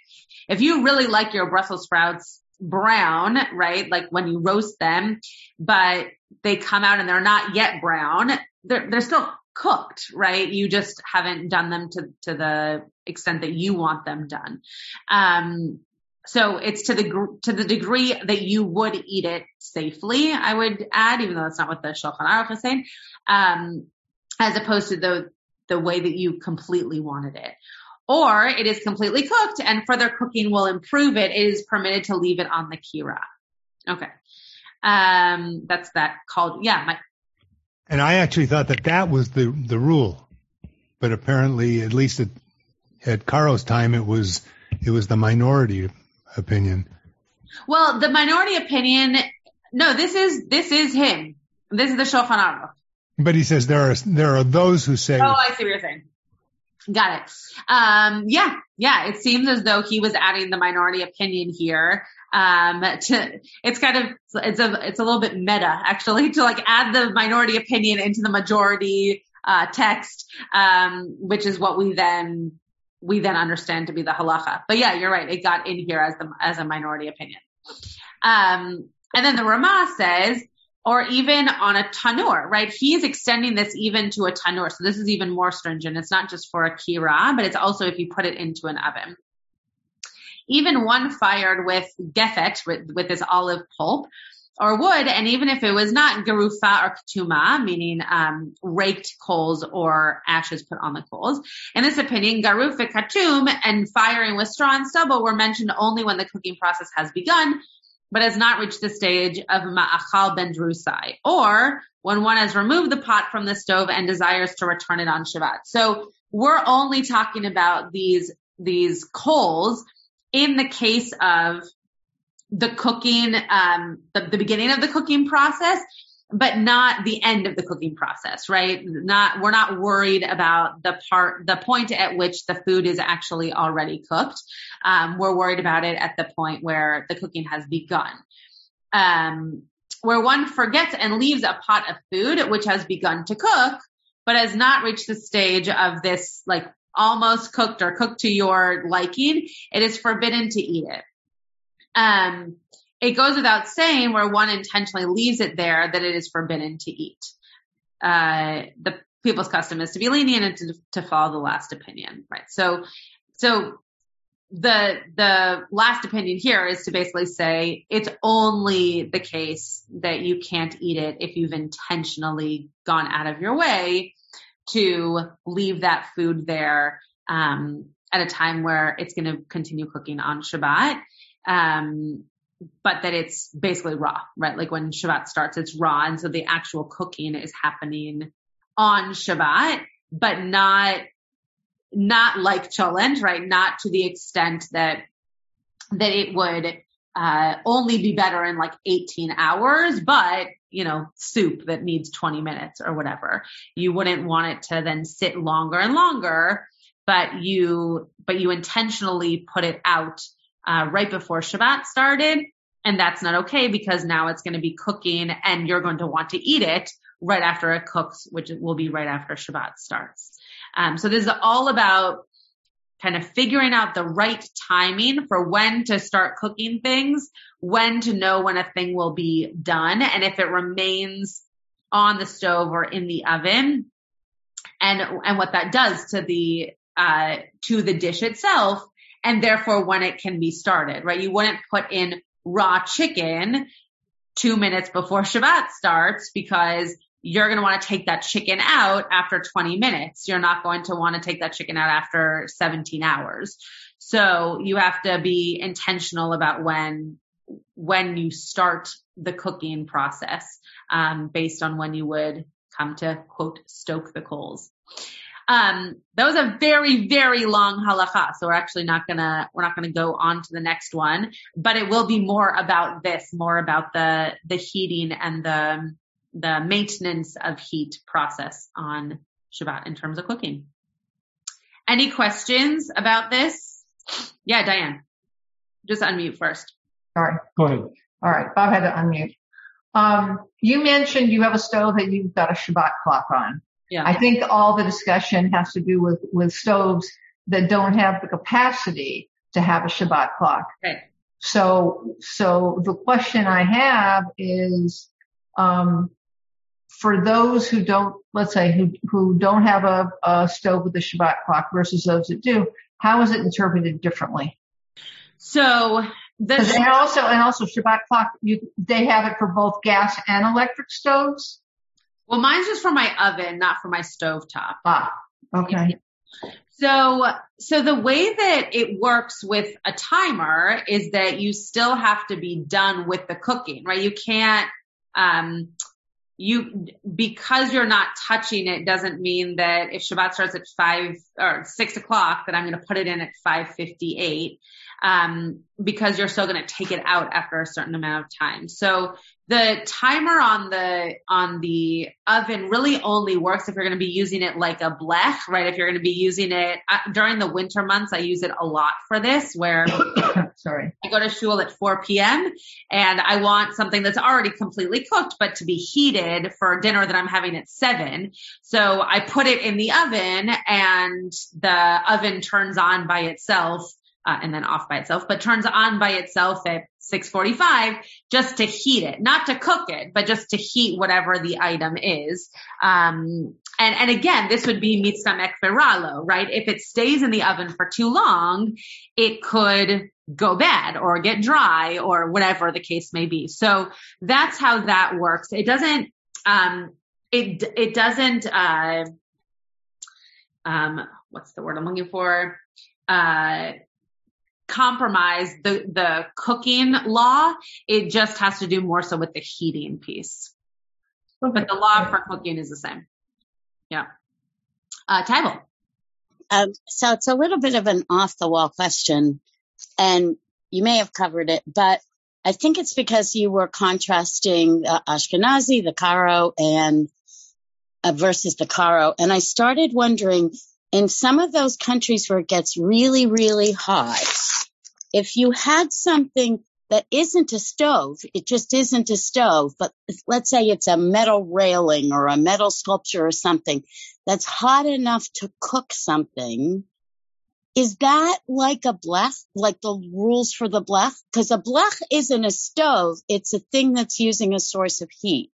[SPEAKER 2] if you really like your Brussels sprouts brown, right? Like when you roast them, but they come out and they're not yet brown, they're, they're still cooked, right? You just haven't done them to, to the extent that you want them done. Um, so it's to the, to the degree that you would eat it safely, I would add, even though that's not what the Shulchan Aruch is saying, um, as opposed to the, the way that you completely wanted it. Or it is completely cooked and further cooking will improve it. It is permitted to leave it on the kira. Okay. Um, that's that called, yeah, my,
[SPEAKER 6] and I actually thought that that was the the rule, but apparently, at least at at Caro's time, it was it was the minority opinion.
[SPEAKER 2] Well, the minority opinion. No, this is this is him. This is the Shulchan Aruch.
[SPEAKER 6] But he says there are there are those who say.
[SPEAKER 2] Oh, I see what you're saying. Got it. Um, yeah, yeah. It seems as though he was adding the minority opinion here. Um, to it's kind of it's a it's a little bit meta actually to like add the minority opinion into the majority uh, text, um, which is what we then we then understand to be the halacha. But yeah, you're right. It got in here as the as a minority opinion. Um, and then the Rama says or even on a tanur, right? He is extending this even to a tanur. So this is even more stringent. It's not just for a kira, but it's also if you put it into an oven. Even one fired with gefet, with, with this olive pulp, or wood, and even if it was not garufa or ketuma, meaning um, raked coals or ashes put on the coals, in this opinion, garufa katum and firing with straw and stubble were mentioned only when the cooking process has begun, but has not reached the stage of ma'achal ben drusai, or when one has removed the pot from the stove and desires to return it on Shabbat. So we're only talking about these, these coals in the case of the cooking, um, the, the beginning of the cooking process but not the end of the cooking process, right? Not, we're not worried about the part, the point at which the food is actually already cooked. Um, we're worried about it at the point where the cooking has begun. Um, where one forgets and leaves a pot of food which has begun to cook, but has not reached the stage of this like almost cooked or cooked to your liking, it is forbidden to eat it. Um, it goes without saying where one intentionally leaves it there that it is forbidden to eat. Uh, the people's custom is to be lenient and to, to follow the last opinion, right? So, so the, the last opinion here is to basically say it's only the case that you can't eat it if you've intentionally gone out of your way to leave that food there, um, at a time where it's going to continue cooking on Shabbat. Um, but that it's basically raw, right? Like when Shabbat starts, it's raw. And so the actual cooking is happening on Shabbat, but not, not like cholent, right? Not to the extent that, that it would, uh, only be better in like 18 hours, but you know, soup that needs 20 minutes or whatever. You wouldn't want it to then sit longer and longer, but you, but you intentionally put it out uh, right before Shabbat started. And that's not okay because now it's going to be cooking and you're going to want to eat it right after it cooks, which will be right after Shabbat starts. Um, so this is all about kind of figuring out the right timing for when to start cooking things, when to know when a thing will be done, and if it remains on the stove or in the oven, and and what that does to the uh, to the dish itself, and therefore when it can be started, right? You wouldn't put in raw chicken two minutes before Shabbat starts because you're going to want to take that chicken out after 20 minutes. You're not going to want to take that chicken out after 17 hours. So you have to be intentional about when, when you start the cooking process, um, based on when you would come to quote, stoke the coals. Um, that was a very, very long halacha. So we're actually not gonna, we're not gonna go on to the next one, but it will be more about this, more about the, the heating and the, the maintenance of heat process on Shabbat in terms of cooking. Any questions about this? Yeah, Diane. Just unmute first.
[SPEAKER 5] Sorry.
[SPEAKER 4] Go ahead.
[SPEAKER 5] All right. Bob had to unmute. Um, you mentioned you have a stove that you've got a Shabbat clock on.
[SPEAKER 2] Yeah.
[SPEAKER 5] I think all the discussion has to do with, with stoves that don't have the capacity to have a Shabbat clock.
[SPEAKER 2] Right.
[SPEAKER 5] So, so the question I have is, um, for those who don't, let's say, who, who don't have a, a stove with a Shabbat clock versus those that do, how is it interpreted differently?
[SPEAKER 2] So the,
[SPEAKER 5] And also, and also Shabbat clock, you, they have it for both gas and electric stoves?
[SPEAKER 2] Well, mine's just for my oven, not for my stove top.
[SPEAKER 5] Ah, okay.
[SPEAKER 2] So, so the way that it works with a timer is that you still have to be done with the cooking, right? You can't, um, you, because you're not touching it doesn't mean that if Shabbat starts at five or six o'clock that I'm going to put it in at 558. Um, because you're still going to take it out after a certain amount of time. So the timer on the, on the oven really only works if you're going to be using it like a blech, right? If you're going to be using it uh, during the winter months, I use it a lot for this where
[SPEAKER 5] Sorry.
[SPEAKER 2] I go to shul at 4 p.m. and I want something that's already completely cooked, but to be heated for dinner that I'm having at seven. So I put it in the oven and the oven turns on by itself. Uh, and then off by itself, but turns on by itself at 645 just to heat it, not to cook it, but just to heat whatever the item is. Um, and, and again, this would be mitzvah ekveralo, right? If it stays in the oven for too long, it could go bad or get dry or whatever the case may be. So that's how that works. It doesn't, um, it, it doesn't, uh, um, what's the word I'm looking for? Uh, compromise the, the cooking law. It just has to do more so with the heating piece. But the law for cooking is the same. Yeah. Uh, Tybal.
[SPEAKER 7] Um, so it's a little bit of an off the wall question and you may have covered it, but I think it's because you were contrasting uh, Ashkenazi, the Karo and uh, versus the Karo. And I started wondering in some of those countries where it gets really, really hot, if you had something that isn't a stove, it just isn't a stove, but let's say it's a metal railing or a metal sculpture or something that's hot enough to cook something. Is that like a blech, like the rules for the blech? Because a blech isn't a stove. It's a thing that's using a source of heat.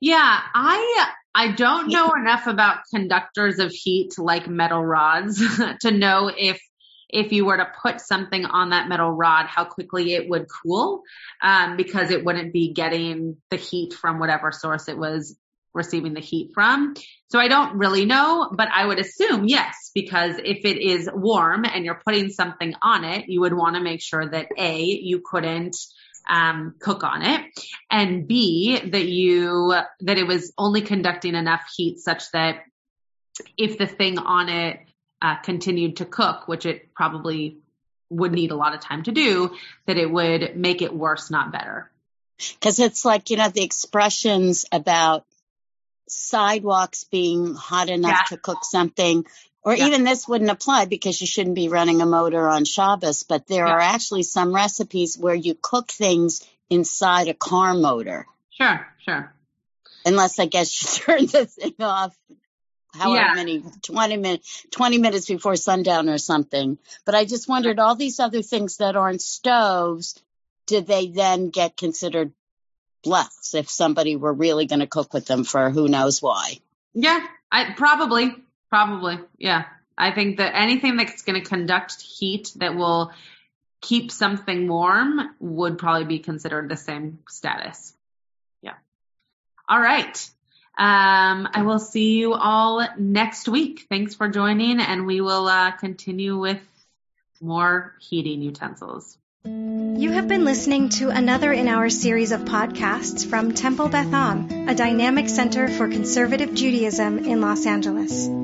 [SPEAKER 2] Yeah, I I don't know enough about conductors of heat like metal rods to know if if you were to put something on that metal rod, how quickly it would cool, um, because it wouldn't be getting the heat from whatever source it was receiving the heat from. So I don't really know, but I would assume yes, because if it is warm and you're putting something on it, you would want to make sure that A, you couldn't um, cook on it, and B, that you, that it was only conducting enough heat such that if the thing on it uh, continued to cook, which it probably would need a lot of time to do, that it would make it worse, not better.
[SPEAKER 7] Cause it's like, you know, the expressions about sidewalks being hot enough
[SPEAKER 2] Yeah.
[SPEAKER 7] to cook something, or
[SPEAKER 2] Yeah.
[SPEAKER 7] even this wouldn't apply because you shouldn't be running a motor on Shabbos, but there
[SPEAKER 2] Yeah.
[SPEAKER 7] are actually some recipes where you cook things inside a car motor.
[SPEAKER 2] Sure, sure.
[SPEAKER 7] Unless I guess you turn the thing off however
[SPEAKER 2] Yeah.
[SPEAKER 7] many, 20 minutes, 20 minutes before sundown or something. But I just wondered all these other things that aren't stoves, did they then get considered blechs if somebody were really going to cook with them for who knows why?
[SPEAKER 2] Yeah, I probably, probably, yeah. I think that anything that's going to conduct heat that will keep something warm would probably be considered the same status. Yeah. All right. Um, I will see you all next week. Thanks for joining and we will, uh, continue with more heating utensils.
[SPEAKER 1] You have been listening to another in our series of podcasts from Temple Beth Am, a dynamic center for conservative Judaism in Los Angeles.